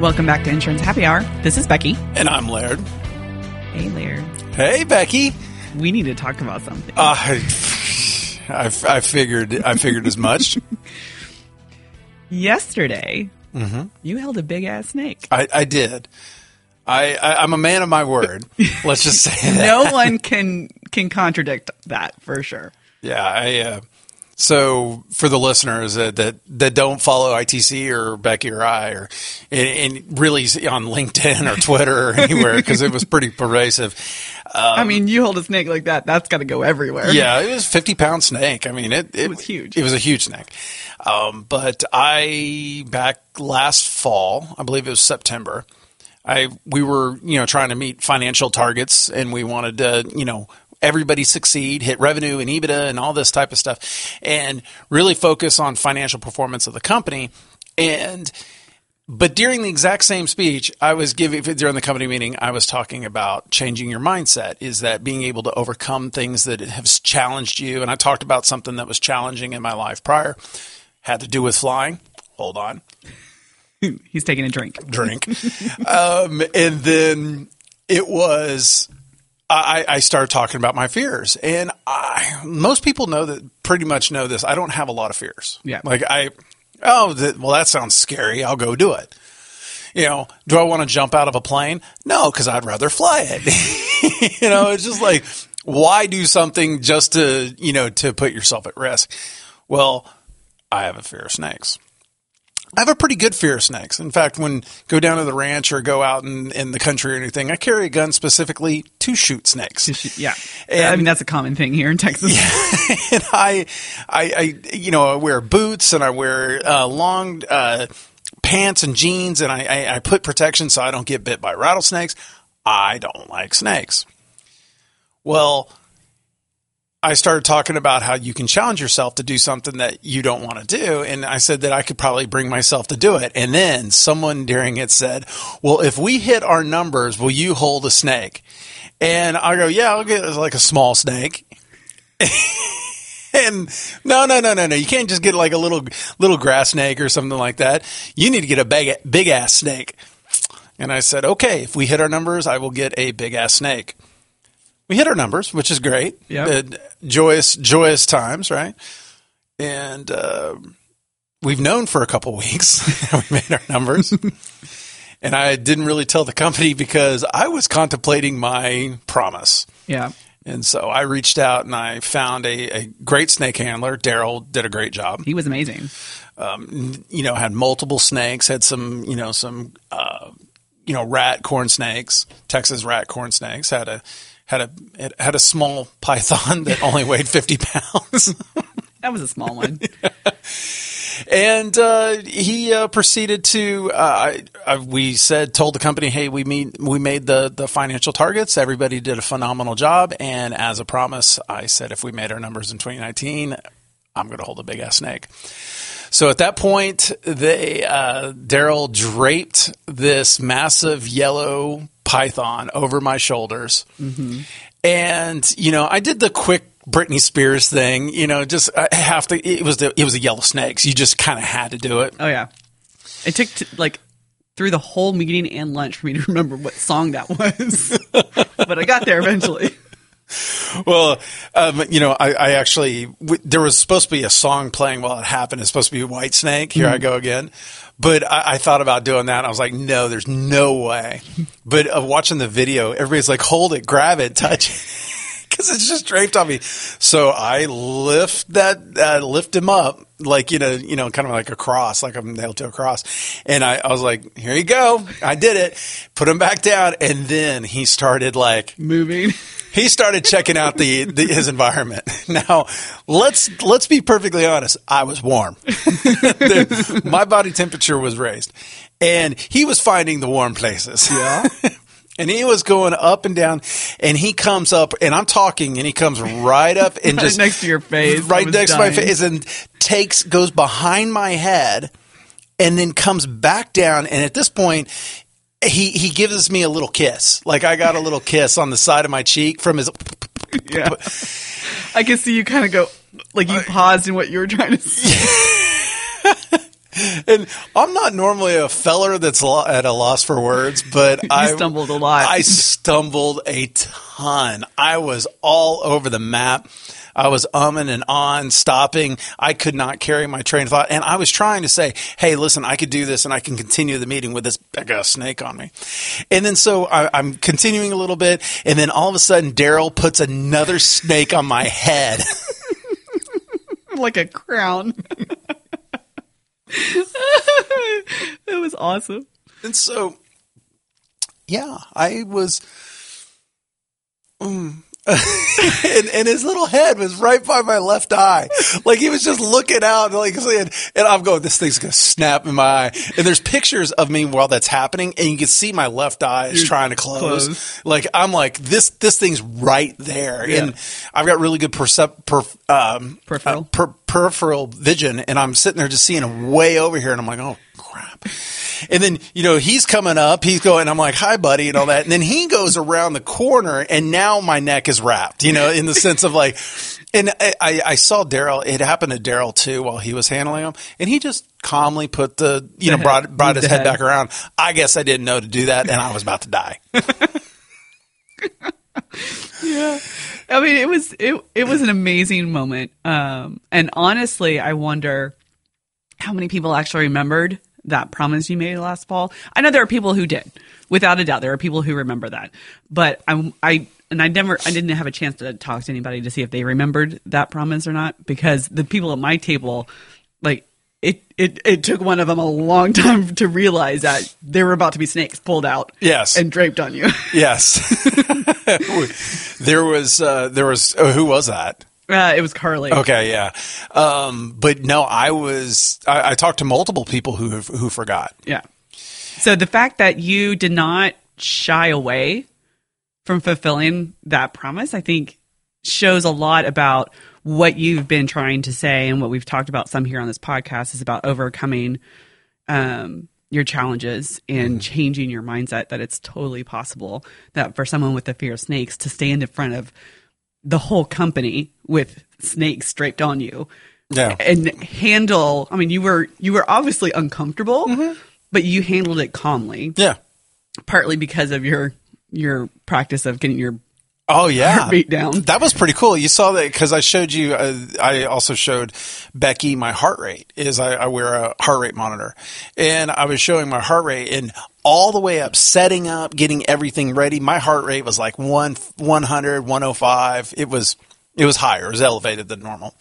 Welcome back to Insurance Happy Hour. This is Becky. And I'm Laird. Hey, Laird. Hey, Becky. We need to talk about something. Uh, I, I figured I figured as much. Yesterday, you held a big ass snake. I, I did. I, I I'm a man of my word. Let's just say that. No one can can contradict that for sure. Yeah. I. Uh, so for the listeners that, that that don't follow ITC or Becky or I or and, and really on LinkedIn or Twitter or anywhere because it was pretty pervasive. I mean, you hold a snake like that, that's got to go everywhere. Yeah, it was a 50 pound snake. I mean, it, it, was huge. It was a huge snake. Um, but I, back last fall, I believe it was September, I, we were, you know, trying to meet financial targets and we wanted to, you know, everybody succeed, hit revenue and EBITDA and all this type of stuff and really focus on financial performance of the company. And, but during the exact same speech, I was giving during the company meeting, I was talking about changing your mindset. Is that being able to overcome things that have challenged you? And I talked about something that was challenging in my life prior, had to do with flying. Hold on, He's taking a drink. drink, um, and then it was. I, I started talking about my fears, and I most people know that pretty much know this. I don't have a lot of fears. Yeah. like I oh well that sounds scary. I'll go do it. You know, do I want to jump out of a plane? No, because I'd rather fly it. you know, it's just like why do something just to you know to put yourself at risk? Well, I have a fear of snakes. I have a pretty good fear of snakes. In fact, when go down to the ranch or go out in, in the country or anything, I carry a gun specifically to shoot snakes. Yeah. I mean, that's a common thing here in Texas. and I, I, I, you know, I wear boots and I wear uh, long uh, pants and jeans, and I, I, I put protection so I don't get bit by rattlesnakes. I don't like snakes. Well, I started talking about how you can challenge yourself to do something that you don't want to do. And I said that I could probably bring myself to do it. And then someone during it said, Well, if we hit our numbers, will you hold a snake? And I go, Yeah, I'll get like a small snake. And no, no, no, no, no. You can't just get like a little little grass snake or something like that. You need to get a big big ass snake. And I said, okay, if we hit our numbers, I will get a big ass snake. We hit our numbers, which is great. Yep. Uh, joyous, joyous times, right? And uh, we've known for a couple weeks we made our numbers. and I didn't really tell the company because I was contemplating my promise. Yeah. And so I reached out and I found a, a great snake handler. Daryl did a great job. He was amazing. You know, had multiple snakes, had some, you know, some, uh, you know, rat corn snakes, Texas rat corn snakes. Had a had a it had a small python that only weighed fifty pounds. That was a small one. and uh, he uh, proceeded to. Uh, we said, told the company, "Hey, we meet, we made the the financial targets. Everybody did a phenomenal job." And as a promise, I said, if we made our numbers in 2019, I'm going to hold a big ass snake. So at that point, they uh, Daryl draped this massive yellow python over my shoulders, and you know, I did the quick Britney Spears thing. You know, just I have to. It was the it was a yellow snake, so you just kind of had to do it. Oh yeah. It took t- like through the whole meeting and lunch for me to remember what song that was. but I got there eventually. Well, um, you know, I, I actually w- there was supposed to be a song playing while it happened. It's supposed to be Whitesnake. Here I go again. But I, I thought about doing that. I was like, no, there's no way. But uh, watching the video, everybody's like, hold it, grab it, touch it. Because it's just draped on me, so I lift that, uh, lift him up like you know, you know, kind of like a cross, like I'm nailed to a cross. And I, I was like, "Here you go, I did it." Put him back down, and then he started like Moving. He started checking out the, the his environment. Now, let's let's be perfectly honest. I was warm. My body temperature was raised, and he was finding the warm places. Yeah. And he was going up and down, and he comes up, and I'm talking, and he comes right up and Right just next to your face. Right next to my face, and takes goes behind my head, and then comes back down. And at this point, he he gives me a little kiss, like I got a little kiss on the side of my cheek from his. Yeah. I can see you kind of go, like you paused in what you were trying to say. and I'm not normally a feller that's at a loss for words, but I stumbled a lot. I stumbled a ton. I was all over the map. I was umming and on, stopping. I could not carry my train of thought. And I was trying to say, hey, listen, I could do this and I can continue the meeting with this big ass snake on me. And then so I, I'm continuing a little bit. And then all of a sudden, Daryl puts another snake on my head. like a crown. it was awesome. And so, yeah, I was. Mm, and, and, his little head was right by my left eye. Like he was just looking out, like and, and I'm going, this thing's gonna snap in my eye. And there's pictures of me while that's happening, and you can see my left eye is trying to close. close. Like I'm like this, this thing's right there, yeah. and I've got really good percep- per, um, peripheral. Uh, per, peripheral vision, and I'm sitting there just seeing him way over here, and I'm like, oh crap. And then, you know, he's coming up, he's going, I'm like, hi, buddy, and all that. And then he goes around the corner, and now my neck is wrapped, you know, in the sense of like, and I, I saw Daryl, it happened to Daryl too while he was handling him, and he just calmly put the, you know, brought, brought his head back around. I guess I didn't know to do that, and I was about to die. yeah. I mean, it was it it was an amazing moment. Um, and honestly, I wonder how many people actually remembered that promise you made last fall. I know there are people who did, without a doubt. There are people who remember that, but I, I and I never, I didn't have a chance to talk to anybody to see if they remembered that promise or not because the people at my table, like it, it, it took one of them a long time to realize that there were about to be snakes pulled out, yes, and draped on you. yes, there was, uh, there was. Uh, who was that? Uh, it was Carly. Okay, yeah, um, but no, I was. I, I talked to multiple people who who forgot. Yeah. So the fact that you did not shy away from fulfilling that promise, I think, shows a lot about what you've been trying to say and what we've talked about some here on this podcast is about overcoming um, your challenges and mm-hmm. changing your mindset that it's totally possible that for someone with a fear of snakes to stand in front of the whole company with snakes draped on you. Yeah. And handle I mean you were you were obviously uncomfortable, mm-hmm. but you handled it calmly. Yeah. Partly because of your your practice of getting your Oh yeah, beat down. That was pretty cool. You saw that because I showed you. Uh, I also showed Becky my heart rate. Is I, I, wear a heart rate monitor, and I was showing my heart rate, and all the way up, setting up, getting everything ready. My heart rate was like one 100, 105. It was it was higher. It was elevated than normal,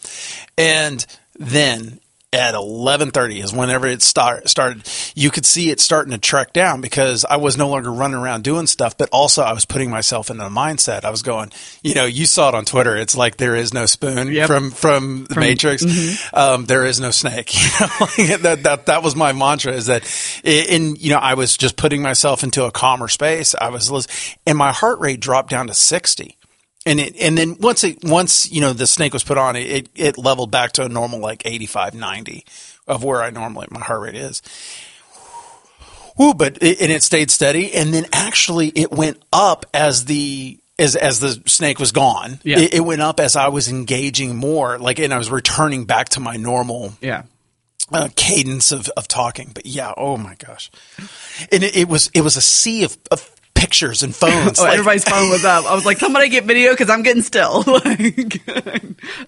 and then at 11:30 is whenever it start, started. You could see it starting to trek down because I was no longer running around doing stuff, but also I was putting myself in a mindset. I was going, you know, you saw it on Twitter. It's like there is no spoon yep. from from the from, Matrix. Mm-hmm. Um, there is no snake. You know, that that that was my mantra. Is that, in you know, I was just putting myself into a calmer space. I was, and my heart rate dropped down to 60 and it, and then once it once you know the snake was put on it, it leveled back to a normal like 85 90 of where I normally my heart rate is. Ooh, but it, and it stayed steady and then actually it went up as the as as the snake was gone. Yeah. It, it went up as I was engaging more like and I was returning back to my normal yeah uh, cadence of, of talking. But yeah, oh my gosh, and it, it was it was a sea of, of pictures and phones. oh, like, everybody's phone was up. I was like, somebody get video because I'm getting still. like,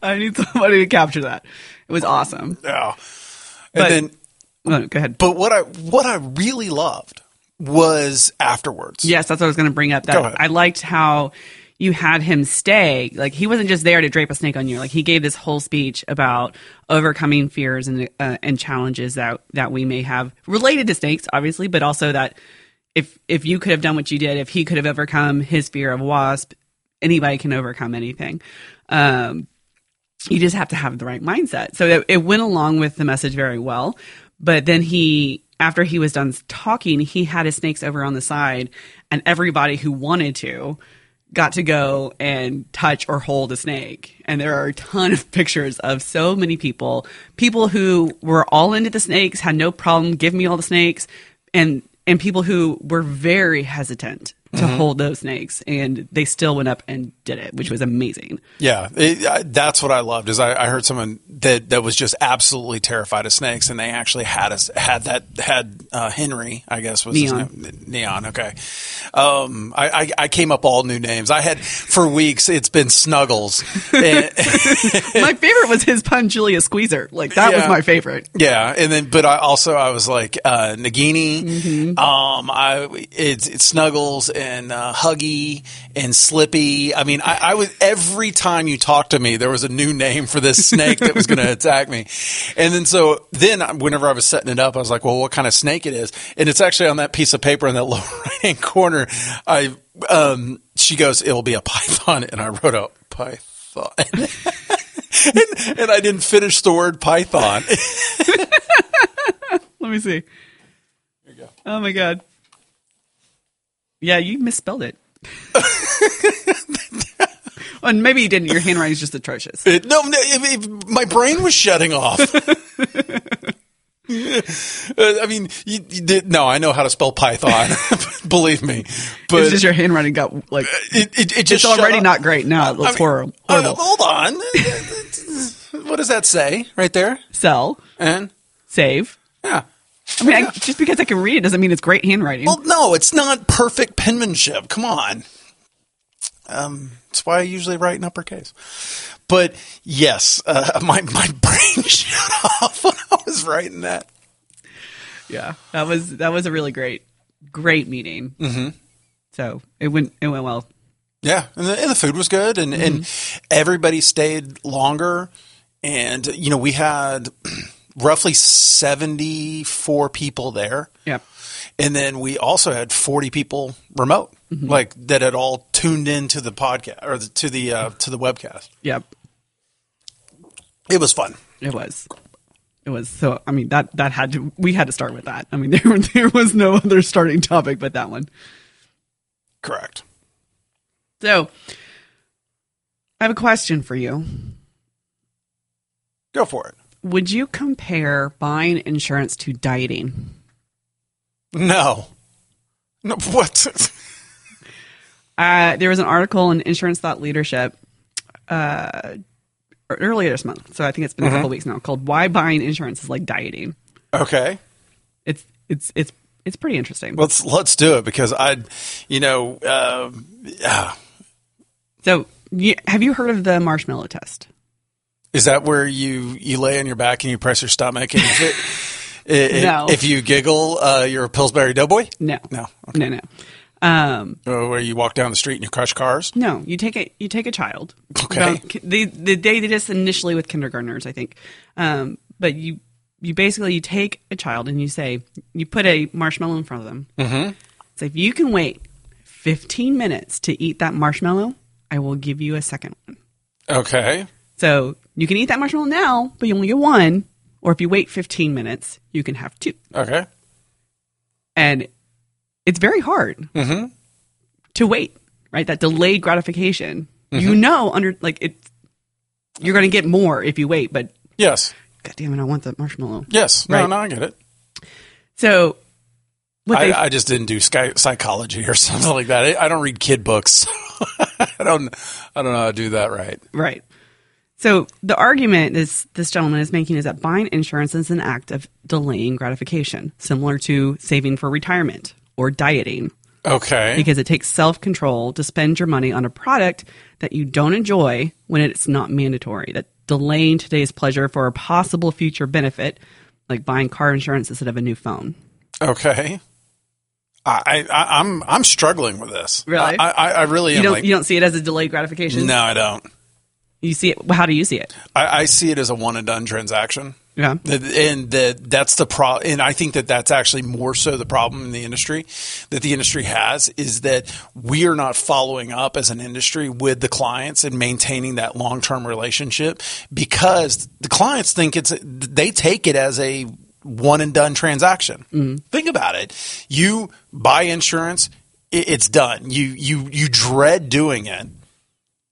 I need somebody to capture that. It was awesome. Yeah. And but, then, oh, go ahead. But what I what I really loved was afterwards. Yes, that's what I was going to bring up. That I liked how you had him stay. Like he wasn't just there to drape a snake on you. Like he gave this whole speech about overcoming fears and uh, and challenges that that we may have related to snakes, obviously, but also that if if you could have done what you did, if he could have overcome his fear of wasp, anybody can overcome anything. Um, you just have to have the right mindset. So it, it went along with the message very well. But then he, after he was done talking, he had his snakes over on the side, and everybody who wanted to got to go and touch or hold a snake. And there are a ton of pictures of so many people, people who were all into the snakes, had no problem, give me all the snakes. And and people who were very hesitant to mm-hmm. hold those snakes, and they still went up and did it, which was amazing. Yeah, it, I, that's what I loved. Is I, I, heard someone that that was just absolutely terrified of snakes, and they actually had us had that had uh, Henry, I guess was neon. Neon. Okay, um, I, I, I came up all new names. I had for weeks. It's been Snuggles. my favorite was his pun, Julia Squeezer. Like that yeah. was my favorite. Yeah, and then but I also I was like uh, Nagini. Mm-hmm. Um, I it's, it's Snuggles and uh, Huggy and Slippy. I mean, I, I was every time you talked to me, there was a new name for this snake that was going to attack me. And then so then whenever I was setting it up, I was like, well, what kind of snake it is? And it's actually on that piece of paper in that lower right hand corner. I um, she goes, it'll be a python, and I wrote out python. and, and I didn't finish the word python. Let me see. There you go. Oh my god. Yeah, you misspelled it. And maybe you didn't. Your handwriting is just atrocious. It, no, it, it, my brain was shutting off. I mean, you, you did, no, I know how to spell Python. Believe me, but it's just your handwriting got like it. it, it just it's already not great. Now it looks I mean, horrible. horrible. Uh, hold on. what does that say right there? Sell and save. Yeah. I mean, I, just because I can read it doesn't mean it's great handwriting. Well, no, it's not perfect penmanship. Come on. Um, that's why I usually write in uppercase. But yes, uh, my my brain shut off when I was writing that. Yeah, that was that was a really great great meeting. Mm-hmm. So it went it went well. Yeah, and the, and the food was good, and mm-hmm. and everybody stayed longer, and you know we had roughly 74 people there. Yeah. And then we also had 40 people remote, mm-hmm. like that had all tuned into the podcast or the, to the uh, to the webcast. Yep. It was fun. It was. It was so. I mean that that had to. We had to start with that. I mean there there was no other starting topic but that one. Correct. So, I have a question for you. Go for it. Would you compare buying insurance to dieting? No. No, what? uh, there was an article in Insurance Thought Leadership uh, earlier this month, so I think it's been mm-hmm. a couple weeks now, called "Why Buying Insurance Is Like Dieting." Okay. It's it's it's it's pretty interesting. Let's let's do it because I, you know, uh, yeah. So, you, have you heard of the marshmallow test? Is that where you you lay on your back and you press your stomach and if, it, no. if you giggle, uh, you're a Pillsbury Doughboy? No, no, okay. no, no. Um, oh, where you walk down the street and you crush cars? No, you take a you take a child. Okay. the the day they just initially with kindergartners, I think. Um, but you you basically you take a child and you say you put a marshmallow in front of them. Mm-hmm. So if you can wait 15 minutes to eat that marshmallow, I will give you a second one. Okay. So you can eat that marshmallow now, but you only get one. Or if you wait 15 minutes, you can have two. Okay. And it's very hard mm-hmm. to wait, right? That delayed gratification. Mm-hmm. You know, under like it, you're going to get more if you wait. But yes, God damn it, I want that marshmallow. Yes, right? no, no, I get it. So I, I, just didn't do sky, psychology or something like that. I, I don't read kid books. I don't. I don't know how to do that right. Right. So the argument this this gentleman is making is that buying insurance is an act of delaying gratification, similar to saving for retirement or dieting. Okay. Because it takes self control to spend your money on a product that you don't enjoy when it's not mandatory. That delaying today's pleasure for a possible future benefit, like buying car insurance instead of a new phone. Okay. I, I am I'm, I'm struggling with this. Really? I, I, I really you am. Don't, like, you don't see it as a delayed gratification? No, I don't. You see it. How do you see it? I, I see it as a one and done transaction. Yeah, and that that's the pro. And I think that that's actually more so the problem in the industry that the industry has is that we are not following up as an industry with the clients and maintaining that long term relationship because the clients think it's they take it as a one and done transaction. Mm-hmm. Think about it. You buy insurance, it's done. You you you dread doing it,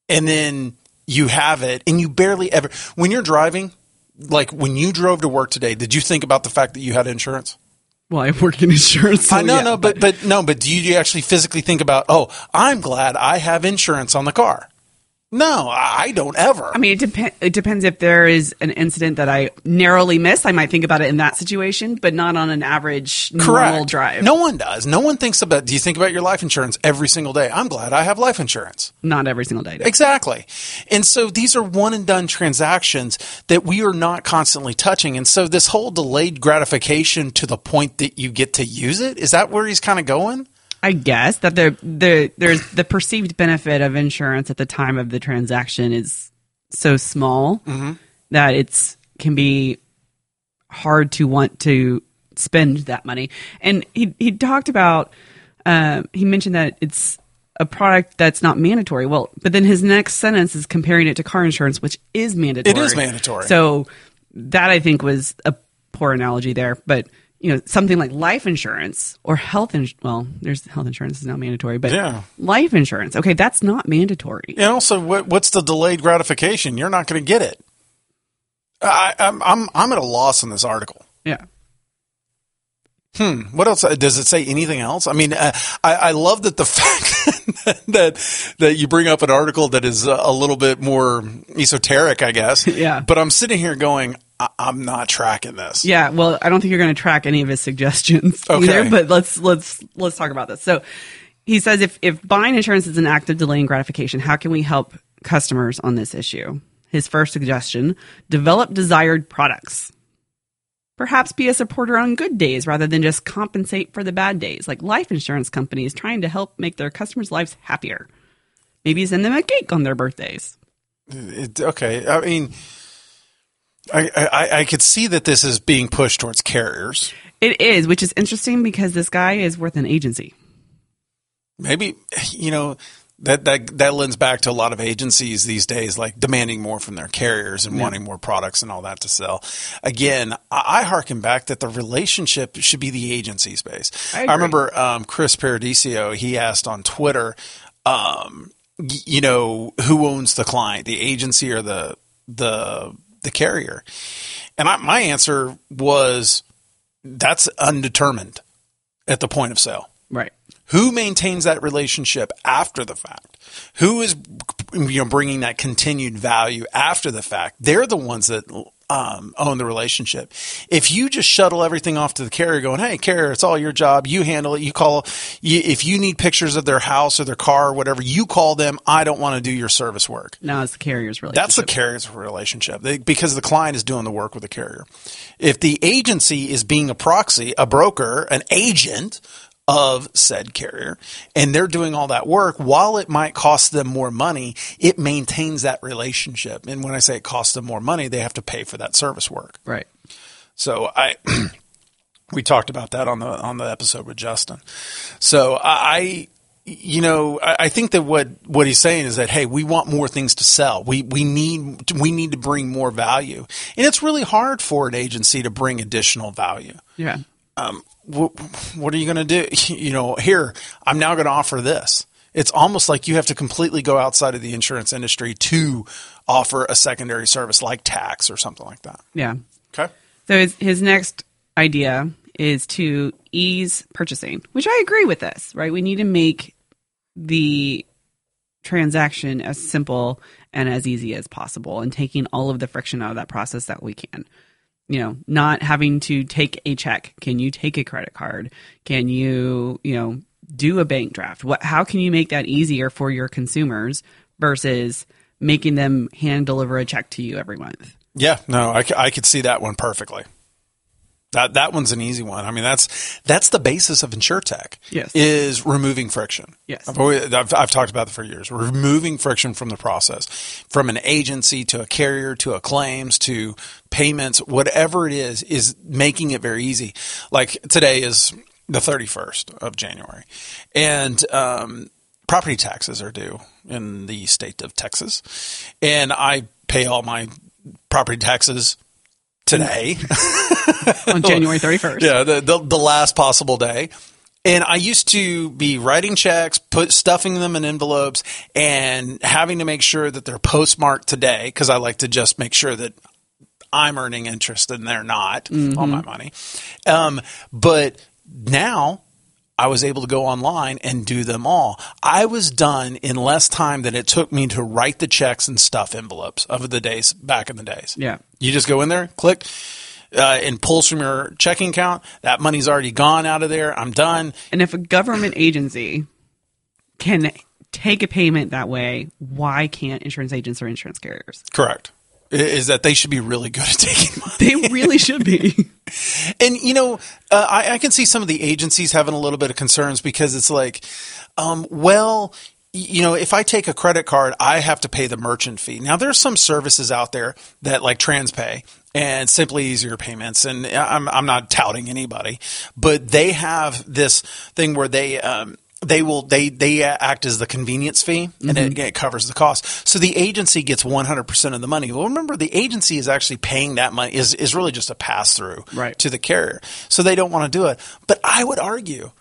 and then you have it and you barely ever when you're driving like when you drove to work today did you think about the fact that you had insurance Well, I work in insurance. So I know, yeah, no, but, but no, but do you actually physically think about? Oh, I'm glad I have insurance on the car. No, I don't ever. I mean, it, dep- it depends if there is an incident that I narrowly miss. I might think about it in that situation, but not on an average Correct. normal drive. No one does. No one thinks about. Do you think about your life insurance every single day? I'm glad I have life insurance. Not every single day. no. Exactly. And so these are one and done transactions that we are not constantly touching. And so this whole delayed gratification to the point that you get to use it, is that where he's kind of going? I guess that the the there's the perceived benefit of insurance at the time of the transaction is so small Mm-hmm. that it's can be hard to want to spend that money. And he he talked about uh, he mentioned that it's a product that's not mandatory. Well, but then his next sentence is comparing it to car insurance, which is mandatory. It is mandatory. So that I think was a poor analogy there, but you know something like life insurance or health ins- well there's health insurance is now mandatory but Yeah. life insurance okay that's not mandatory And also, what, what's the delayed gratification? You're not going to get it. I, I'm, I'm, I'm at a loss in this article. yeah Hmm. What else? Does it say anything else? I mean, uh, I, I love that the fact that that you bring up an article that is a little bit more esoteric, I guess. Yeah. But I'm sitting here going, I, I'm not tracking this. yeah well i don't think you're going to track any of his suggestions Okay. either but let's let's let's talk about this so he says if if buying insurance is an act of delaying gratification how can we help customers on this issue his first suggestion develop desired products Perhaps be a supporter on good days rather than just compensate for the bad days, like life insurance companies trying to help make their customers' lives happier. Maybe send them a cake on their birthdays. It, okay. I mean, I, I I could see that this is being pushed towards carriers. It is, which is interesting because this guy is worth an agency. Maybe you know that that that lends back to a lot of agencies these days, like demanding more from their carriers and wanting more products and all that to sell. Again, I, I harken back that the relationship should be the agency space. I agree. remember um, Chris Paradiso. He asked on Twitter, um, you know, who owns the client, the agency or the the the carrier? And I, my answer was that's undetermined at the point of sale. Right. Who maintains that relationship after the fact? Who is you know bringing that continued value after the fact? They're the ones that um, own the relationship. If you just shuttle everything off to the carrier, going, "Hey, carrier, it's all your job. You handle it. You call. You, if you need pictures of their house or their car or whatever, you call them. I don't want to do your service work." Now it's the carrier's relationship. That's the carrier's relationship they, because the client is doing the work with the carrier. If the agency is being a proxy, a broker, an agent of said carrier, and they're doing all that work, while it might cost them more money, it maintains that relationship. And when I say it costs them more money, they have to pay for that service work. right. So I, we talked about that on the on the episode with Justin. So I, you know, I, I think that what what he's saying is that hey, we want more things to sell. We we need we need to bring more value, and it's really hard for an agency to bring additional value. Yeah. Um, what, what are you going to do? You know, here I'm now going to offer this. It's almost like you have to completely go outside of the insurance industry to offer a secondary service like tax or something like that. Yeah. Okay. So his, his next idea is to ease purchasing, which I agree with this, right? We need to make the transaction as simple and as easy as possible and taking all of the friction out of that process that we can. You know, not having to take a check. Can you take a credit card? Can you, you know, do a bank draft? What how can you make that easier for your consumers versus making them hand deliver a check to you every month? Yeah, no, I, I could see that one perfectly. That that one's an easy one. I mean, that's that's the basis of InsureTech. Yes. is removing friction. Yes. I've, always, I've, I've talked about that for years. Removing friction from the process, from an agency to a carrier to a claims to payments, whatever it is, is making it very easy. Like today is the thirty first of January, and um, property taxes are due in the state of Texas, and I pay all my property taxes today. On January 31st. yeah, the, the the last possible day. And I used to be writing checks, put stuffing them in envelopes, and having to make sure that they're postmarked today because I like to just make sure that I'm earning interest and they're not mm-hmm. on my money. Um, but now I was able to go online and do them all. I was done in less time than it took me to write the checks and stuff envelopes of the days back in the days. Yeah. You just go in there, click, uh, and pulls from your checking account. That money's already gone out of there. I'm done. And if a government agency can take a payment that way, why can't insurance agents or insurance carriers? Correct. Is that they should be really good at taking money. They really should be. and, you know, uh, I, I, can see some of the agencies having a little bit of concerns because it's like, um, well, you know, if I take a credit card, I have to pay the merchant fee. Now, there's some services out there that like TransPay and Simply Easier Payments, and I'm I'm not touting anybody, but they have this thing where they um, they will they they act as the convenience fee and mm-hmm. it, it, covers the cost so the agency gets 100% of the money well remember the agency is actually paying that money is, is really just a pass through right. to the carrier so they don't want to do it but i would argue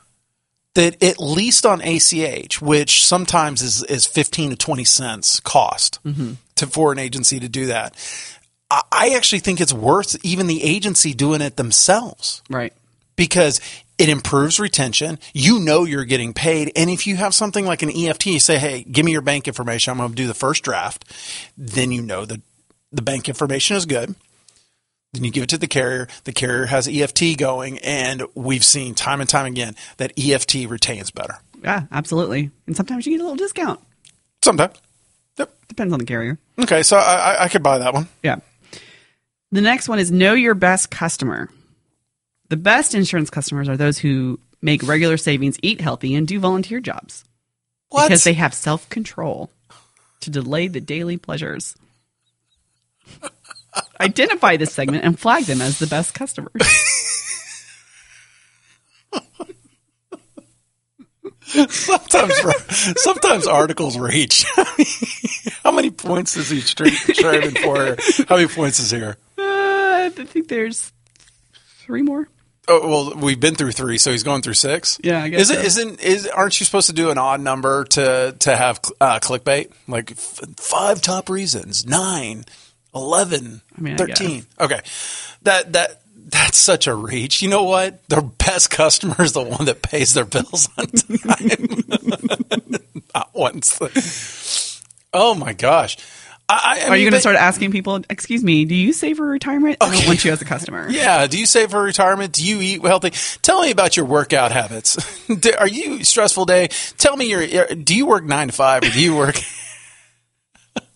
that at least on ach which sometimes is, is 15 to 20 cents cost mm-hmm. to for an agency to do that I actually think it's worth even the agency doing it themselves. Right. Because it improves retention. You know you're getting paid. And if you have something like an EFT, you say, hey, give me your bank information. I'm going to do the first draft. Then you know that the bank information is good. Then you give it to the carrier. The carrier has EFT going. And we've seen time and time again that EFT retains better. Yeah, absolutely. And sometimes you get a little discount. Sometimes. Yep. Depends on the carrier. Okay. So I, I could buy that one. Yeah. The next one is know your best customer. The best insurance customers are those who make regular savings, eat healthy, and do volunteer jobs. What? Because they have self control to delay the daily pleasures. Identify this segment and flag them as the best customers. sometimes, sometimes articles reach. How many points is each Sherman for? How many points is here? Uh, I think there's three more. Oh well, we've been through three, so he's going through six. Yeah, I guess. Is it? So. not Is aren't you supposed to do an odd number to to have uh, clickbait? Like f- five top reasons, nine, 11, I mean, 13. Okay, that that that's such a reach. You know what? Their best customer is the one that pays their bills on time. Not once. Oh my gosh. I, I Are mean, you going to start asking people, excuse me, do you save for retirement? Okay. I don't want you as a customer. Yeah. Do you save for retirement? Do you eat healthy? Tell me about your workout habits. Are you stressful day? Tell me your, do you work nine to five or do you work?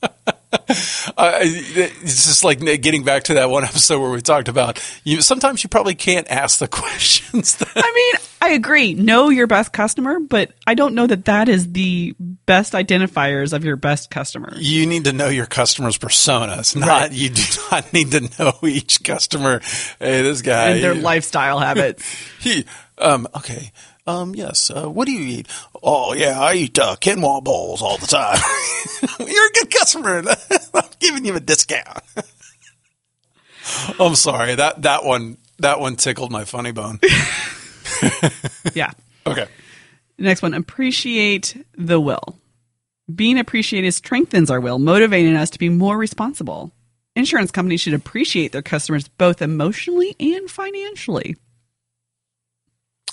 Uh, it's just like getting back to that one episode where we talked about you. Sometimes you probably can't ask the questions. That- I mean, I agree. Know your best customer, but I don't know that that is the best identifiers of your best customer. You need to know your customers' personas. Not right. you do not need to know each customer. Hey, this guy and their lifestyle habits. he um okay. Um, yes. Uh, what do you eat? Oh, yeah, I eat uh, quinoa bowls all the time. You're a good customer. I'm giving you a discount. I'm sorry that that one that one tickled my funny bone. yeah. Okay. Next one: appreciate the will. Being appreciated strengthens our will, motivating us to be more responsible. Insurance companies should appreciate their customers both emotionally and financially.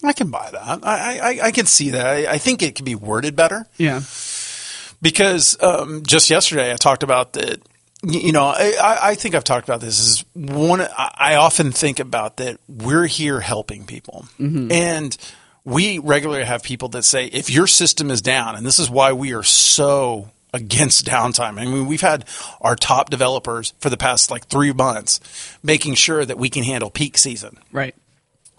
I can buy that. I, I, I can see that. I, I, think it can be worded better. Yeah. Because um, just yesterday I talked about that. You know, I, I think I've talked about this. Is one I often think about that we're here helping people, mm-hmm. and we regularly have people that say if your system is down, and this is why we are so against downtime. I mean, we've had our top developers for the past like three months making sure that we can handle peak season. Right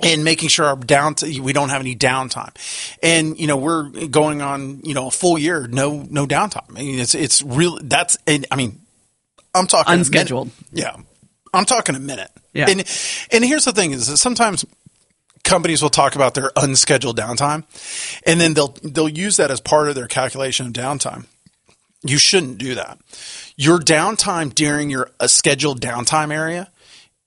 and making sure our down we don't have any downtime. And you know we're going on you know a full year no no downtime. I mean it's it's real that's I mean I'm talking unscheduled. Yeah, I'm talking a minute. Yeah, and and here's the thing is that sometimes companies will talk about their unscheduled downtime, and then they'll they'll use that as part of their calculation of downtime. You shouldn't do that. Your downtime during your scheduled downtime area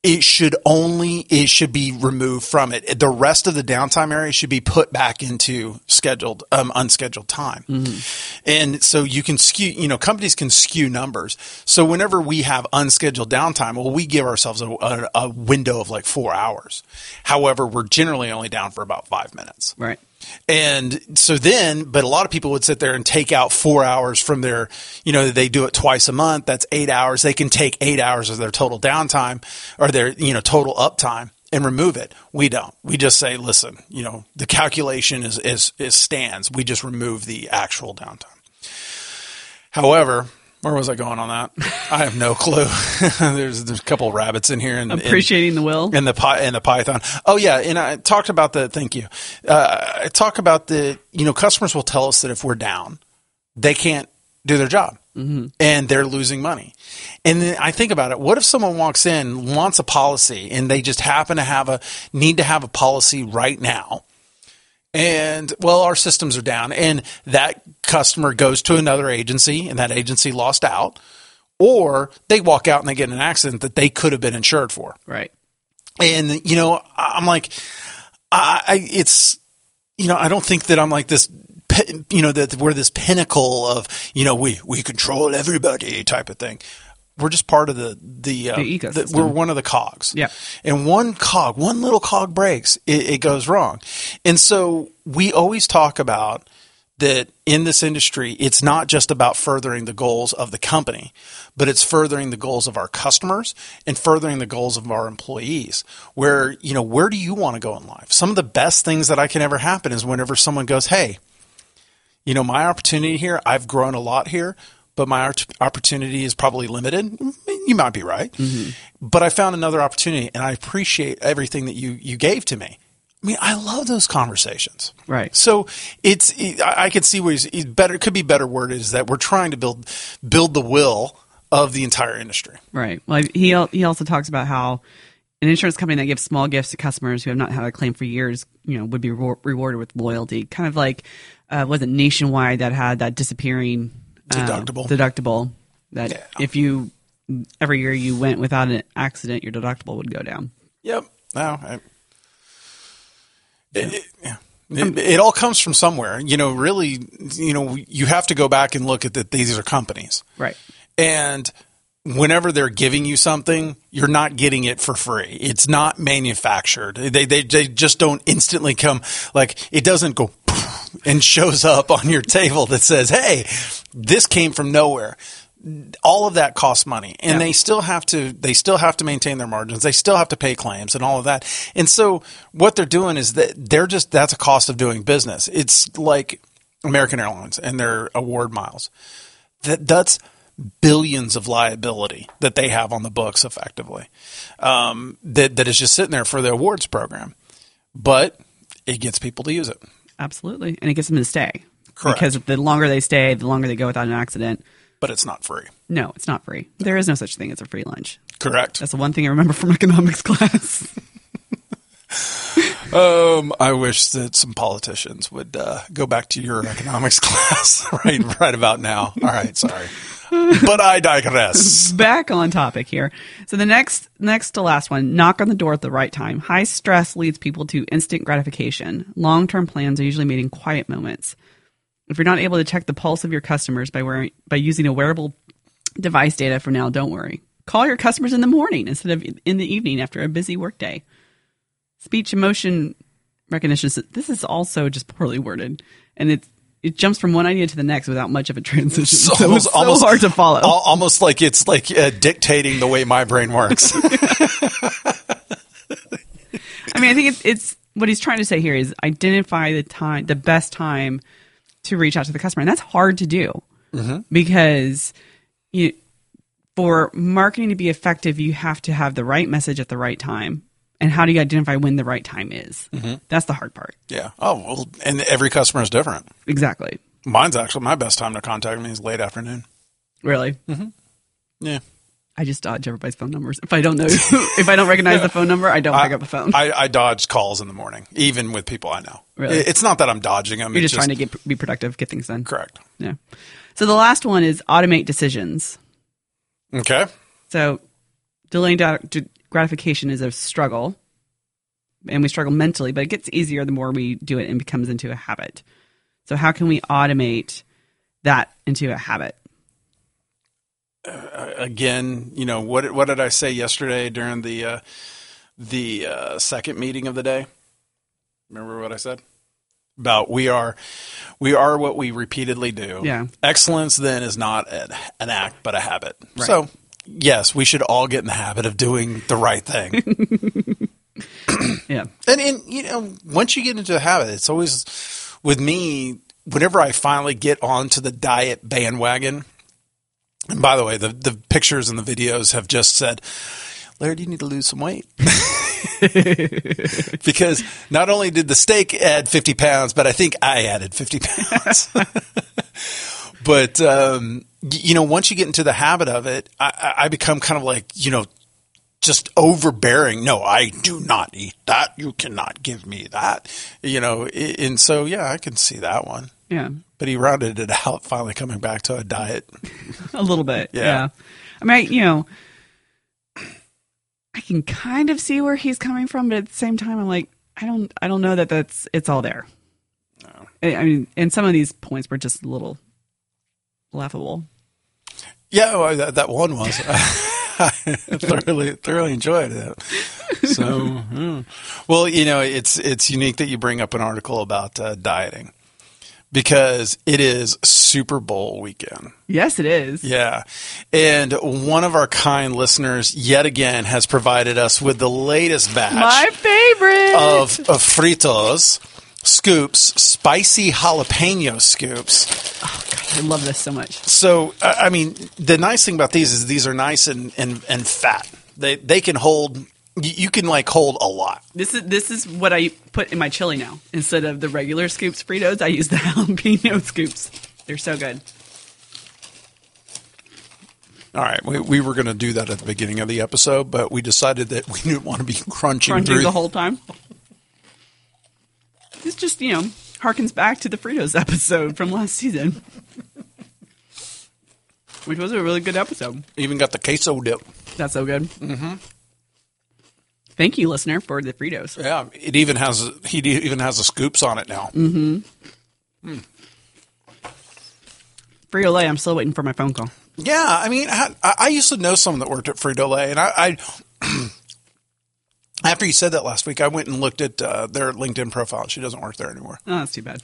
it should only it should be removed from it. The rest of the downtime area should be put back into scheduled um, unscheduled time. Mm-hmm. And so you can skew, you know, companies can skew numbers. So whenever we have unscheduled downtime, well, we give ourselves a, a, a window of like four hours. However, we're generally only down for about five minutes. Right. And so then, but a lot of people would sit there and take out four hours from their, you know, they do it twice a month. That's eight hours. They can take eight hours of their total downtime or their, you know, total uptime and remove it. We don't. We just say, listen, you know, the calculation is, is, is stands. We just remove the actual downtime. However, where was I going on that? I have no clue. there's there's a couple of rabbits in here and appreciating and, the will and the and the Python. Oh yeah, and I talked about the. Thank you. Uh, I talk about the. You know, customers will tell us that if we're down, they can't do their job. Mm-hmm. And they're losing money. And then I think about it. What if someone walks in, wants a policy, and they just happen to have a need to have a policy right now? And well our systems are down and that customer goes to another agency and that agency lost out or they walk out and they get in an accident that they could have been insured for. Right. And you know i'm like i, I it's you know i don't think that i'm like this you know that we're this pinnacle of you know we we control everybody type of thing we're just part of the the, uh, the ecosystem. The, we're one of the cogs. Yeah. And one cog, one little cog breaks, it, it goes wrong. And so we always talk about that in this industry, it's not just about furthering the goals of the company, but it's furthering the goals of our customers and furthering the goals of our employees. Where, you know, where do you want to go in life? Some of the best things that I can ever happen is whenever someone goes, Hey, you know, my opportunity here, I've grown a lot here but my opportunity is probably limited. You might be right. Mm-hmm. But I found another opportunity and I appreciate everything that you, you gave to me. I mean, I love those conversations. Right. So it's, I can see where he's, he's better, it could be better word is that we're trying to build, build the will of the entire industry. Right. Well, he, he also talks about how an insurance company that gives small gifts to customers who have not had a claim for years, you know, would be re- rewarded with loyalty. Kind of like, uh, was it Nationwide that had that disappearing deductible. Uh, deductible. That yeah. if you every year you went without an accident, your deductible would go down. Yep. No. I, it, it. It, it, all comes from somewhere. You know, really, you know, you have to go back and look at that. These are companies, right? And whenever they're giving you something, you're not getting it for free. It's not manufactured. They they, they just don't instantly come like it doesn't go and shows up on your table that says, "Hey, this came from nowhere." All of that costs money, and yeah. they still have to they still have to maintain their margins. They still have to pay claims and all of that. And so what they're doing is that they're just that's a cost of doing business. It's like American Airlines and their award miles. That that's billions of liability that they have on the books effectively um, that, that is just sitting there for the awards program but it gets people to use it Absolutely. And it gets them to stay. Correct. Because the longer they stay, the longer they go without an accident. But it's not free. No, it's not free. There is no such thing as a free lunch. Correct. That's the one thing I remember from economics class. um, I wish that some politicians would uh, go back to your economics class right right about now. All right, sorry. but I digress. Back on topic here. So the next next to last one, knock on the door at the right time. High stress leads people to instant gratification. Long-term plans are usually made in quiet moments. If you're not able to check the pulse of your customers by wearing by using a wearable device data for now, don't worry. Call your customers in the morning instead of in the evening after a busy workday. Speech emotion recognition. This is also just poorly worded, and it's it jumps from one idea to the next without much of a transition. So, so almost, so hard to follow. Almost like it's like uh, dictating the way my brain works. I mean, I think it's, it's what he's trying to say here is identify the time, the best time to reach out to the customer, and that's hard to do mm-hmm. because you, for marketing to be effective, you have to have the right message at the right time and how do you identify when the right time is? Mm-hmm. That's the hard part. Yeah. Oh, well, and every customer is different. Exactly. Mine's actually my best time to contact me is late afternoon. Really? Mm-hmm. Yeah. I just dodge everybody's phone numbers. If I don't know, if I don't recognize yeah. the phone number, I don't I, pick up the phone. I, I, dodge calls in the morning, even with people I know. Really? It's not that I'm dodging them. You're just, just, trying to get be productive, get things done. Correct. Yeah. So the last one is automate decisions. Okay. So delaying gratification is a struggle and we struggle mentally, but it gets easier the more we do it and becomes into a habit. So, how can we automate that into a habit? Uh, again, you know what? What did I say yesterday during the uh, the uh, second meeting of the day? Remember what I said about we are we are what we repeatedly do. Yeah. Excellence then is not an, act but a habit. Right. So yes, we should all get in the habit of doing the right thing. yeah. And and you know, once you get into a habit, it's always with me. Whenever I finally get onto the diet bandwagon, and by the way, the the pictures and the videos have just said, Larry, you need to lose some weight. because not only did the steak add 50 pounds, but I think I added 50 pounds. but, um, you know, once you get into the habit of it, I, I become kind of like, you know, just overbearing. No, I do not eat that. You cannot give me that. You know, and so yeah, I can see that one. Yeah. But he rounded it out, finally coming back to a diet. a little bit. Yeah. yeah. I mean, you know, I can kind of see where he's coming from, but at the same time, I'm like, I don't, I don't know that that's it's all there. No. I, mean, and some of these points were just a little laughable. Yeah, well, that, that one was. I thoroughly thoroughly enjoyed it. So, hmm. well, you know, it's it's unique that you bring up an article about uh, dieting because it is Super Bowl weekend. Yes, it is. Yeah. And one of our kind listeners, yet again, has provided us with the latest batch. My favorite. Of, of Fritos scoops, spicy jalapeno scoops. Oh, God, I love this so much. So, I mean, the nice thing about these is these are nice and, and, and fat. They, they can hold you can like hold a lot. This is this is what I put in my chili now. Instead of the regular scoops Fritos, I use the jalapeno scoops. They're so good. All right, we, we were going to do that at the beginning of the episode, but we decided that we didn't want to be crunching, crunching through the whole time. This just you know harkens back to the Fritos episode from last season, which was a really good episode. Even got the queso dip. That's so good. Mm-hmm. Thank you, listener, for the Fritos. Yeah, it even has he even has the scoops on it now. Mm-hmm. Mm. Frito Lay. I'm still waiting for my phone call. Yeah, I mean, I, I used to know someone that worked at Frito Lay, and I, I after you said that last week, I went and looked at uh, their LinkedIn profile. She doesn't work there anymore. Oh, that's too bad.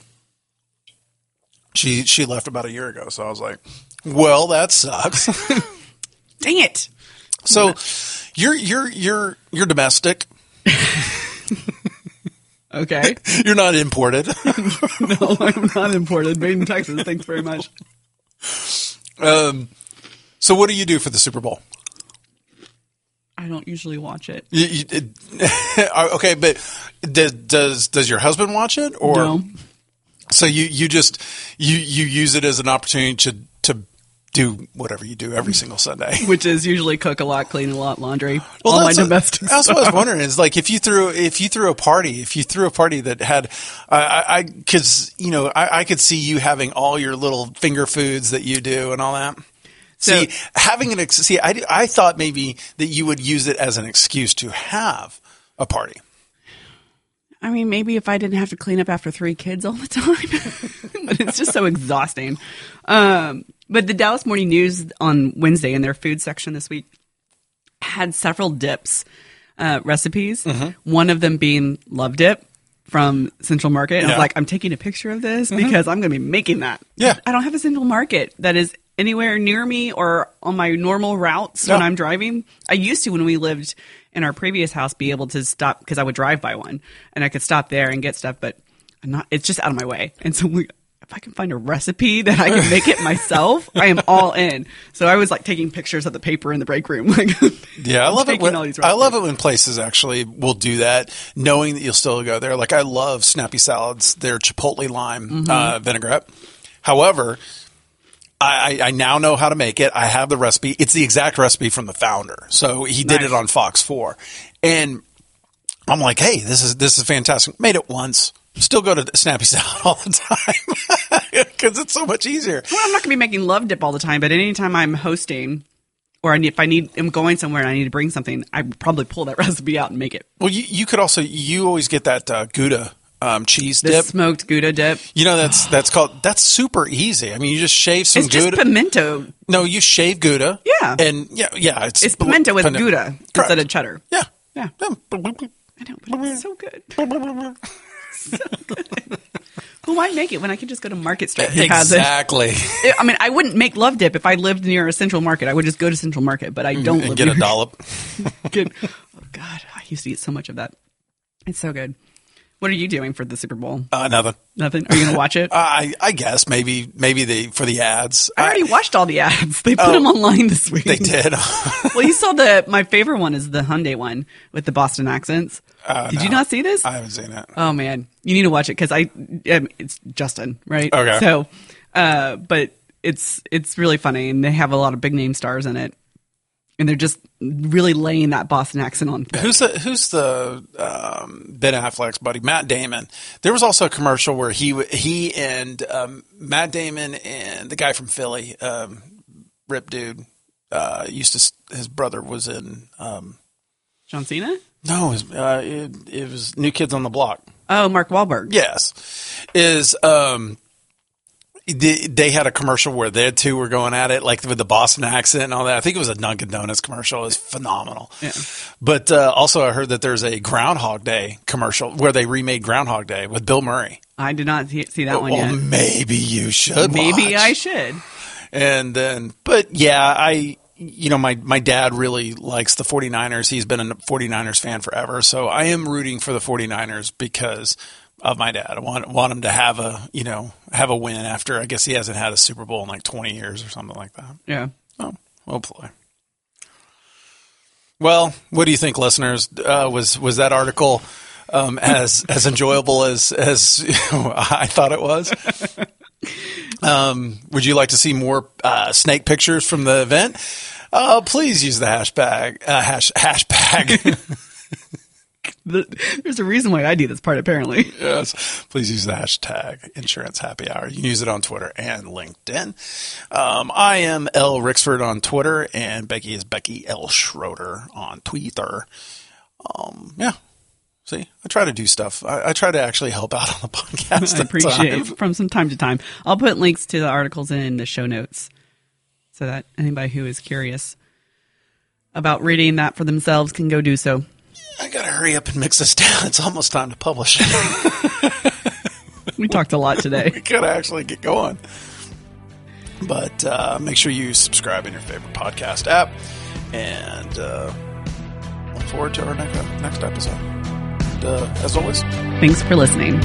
She she left about a year ago, so I was like, well, that sucks. Dang it. So you're you're you're you're domestic. okay. You're not imported. no, I'm not imported. Made in Texas. Thanks very much. Um, so what do you do for the Super Bowl? I don't usually watch it. You, you, it okay, but does, does does your husband watch it or? No. So you you just you you use it as an opportunity to to do whatever you do every single Sunday, which is usually cook a lot, clean a lot, laundry. Well, all my domestic. That's what I was wondering. Is like if you threw if you threw a party, if you threw a party that had, I because you know I, I could see you having all your little finger foods that you do and all that. So, see, having an ex- see, I, I thought maybe that you would use it as an excuse to have a party. I mean, maybe if I didn't have to clean up after three kids all the time, but it's just so exhausting. Um, but the Dallas Morning News on Wednesday in their food section this week had several dips uh, recipes. Mm-hmm. One of them being love dip from Central Market. And yeah. I was like, I'm taking a picture of this mm-hmm. because I'm going to be making that. Yeah. I don't have a Central Market that is anywhere near me or on my normal routes when I'm driving. I used to when we lived in our previous house be able to stop because I would drive by one and I could stop there and get stuff, but I'm not. It's just out of my way, and so we, if I can find a recipe that I can make it myself, I am all in. So I was like taking pictures of the paper in the break room. Like, yeah, I love it. When, I love it when places actually will do that, knowing that you'll still go there. Like I love Snappy Salads, their chipotle lime mm-hmm. uh, vinaigrette. However, I, I, now know how to make it. I have the recipe. It's the exact recipe from the founder. So he did nice. it on Fox Four, and I'm like, hey, this is this is fantastic. Made it once still go to Snappy Salad all the time because it's so much easier. Well, I'm not going to be making love dip all the time, but anytime I'm hosting or I need, if I need, I'm going somewhere and I need to bring something, I probably pull that recipe out and make it. Well, you, you could also you always get that uh, Gouda um, cheese The dip. smoked Gouda dip. You know that's that's called that's super easy. I mean, you just shave some It's just pimento. no, you shave Gouda. Yeah. and yeah, yeah, it's It's pimento with pimento. Gouda Correct. instead of cheddar. yeah, Yeah, yeah. I know, but it's so good. So. Who might make it when I could just go to Market Street? has it? Exactly. I mean, I wouldn't make love dip if I lived near a Central Market. I would just go to Central Market, but I mm, don't and live get a dollop. Good. Oh God, I used to eat so much of that. It's so good. What are you doing for the Super Bowl? Uh, nothing. Nothing. Are you going to watch it? I I guess maybe maybe they for the ads. I already watched all the ads. They put Oh. them online this week. They did. well, you saw the my favorite one is the Hyundai one with the Boston accents. Uh, Did you not see this? I haven't seen it. Oh man, you need to watch it because I um, it's Justin, right? Okay. So, uh, but it's it's really funny, and they have a lot of big name stars in it, and they're just really laying that Boston accent on. thick. Who's the Who's the um, Ben Affleck's buddy? Matt Damon. There was also a commercial where he he and um, Matt Damon and the guy from Philly, um, Rip Dude, uh, used to. His brother was in. Um, John Cena? no, his, uh, it, it was New Kids on the Block. Oh, Mark Wahlberg. Yes, is um. They, they had a commercial where they two were going at it, like with the Boston accent and all that. I think it was a Dunkin' Donuts commercial. It was phenomenal. Yeah. But uh, also, I heard that there's a Groundhog Day commercial where they remade Groundhog Day with Bill Murray. I did not see, see that one well, yet. maybe you should. Maybe watch. I should. And then, but yeah, I, you know, my, my dad really likes the 49ers. He's been a 49ers fan forever. So I am rooting for the 49ers because of my dad. I want, want him to have a, you know, have a win after, I guess he hasn't had a Super Bowl in like 20 years or something like that. Yeah. Oh, hopefully. Well, what do you think, listeners? Uh, was was that article um, as as enjoyable as as I thought it was? Um, would you like to see more uh, snake pictures from the event? Uh, please use the hashtag uh, hash hashtag. The, there's a reason why I do this part, apparently. yes, please use the hashtag insurance happy hour. You can use it on Twitter and LinkedIn. Um, I am L Rixford on Twitter, and Becky is Becky L Schroeder on Twitter. Um, yeah. See, I try to do stuff. I, I try to actually help out on the podcast. I appreciate it from some time to time. I'll put links to the articles in the show notes so that anybody who is curious about reading that for themselves can go do so. I gotta hurry up and mix this down. It's almost time to publish. We talked a lot today. we gotta actually get going. But uh, make sure you subscribe in your favorite podcast app, and uh, look forward to our next next episode. And, uh, as always, Thanks for listening.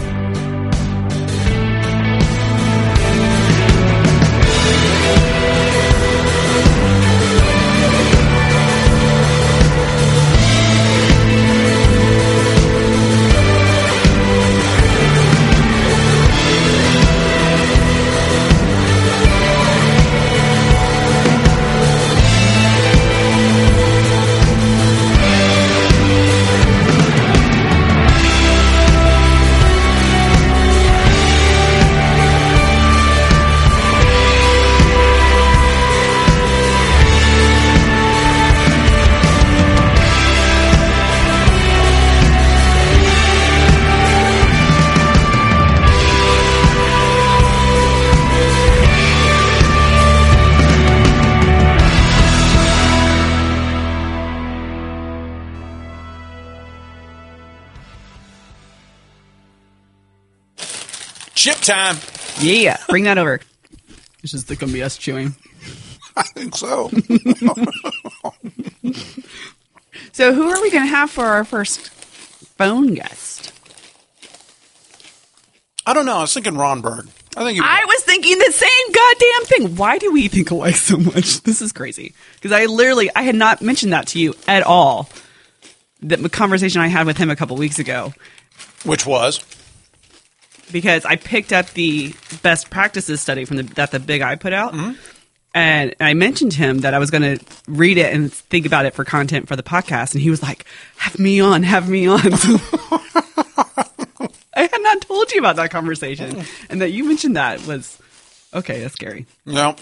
Time. Yeah, bring that over. It's just going to be us chewing. I think so. So, who are we going to have for our first phone guest? I don't know. I was thinking Ron Berg. I think he, I was thinking the same goddamn thing. Why do we think alike so much? This is crazy. Because I literally, I had not mentioned that to you at all. The conversation I had with him a couple weeks ago. which was because I picked up the best practices study from the, that the Big I put out, mm-hmm. and I mentioned to him that I was going to read it and think about it for content for the podcast, and he was like, "Have me on, have me on." I had not told you about that conversation, and that you mentioned that was okay. That's scary. no.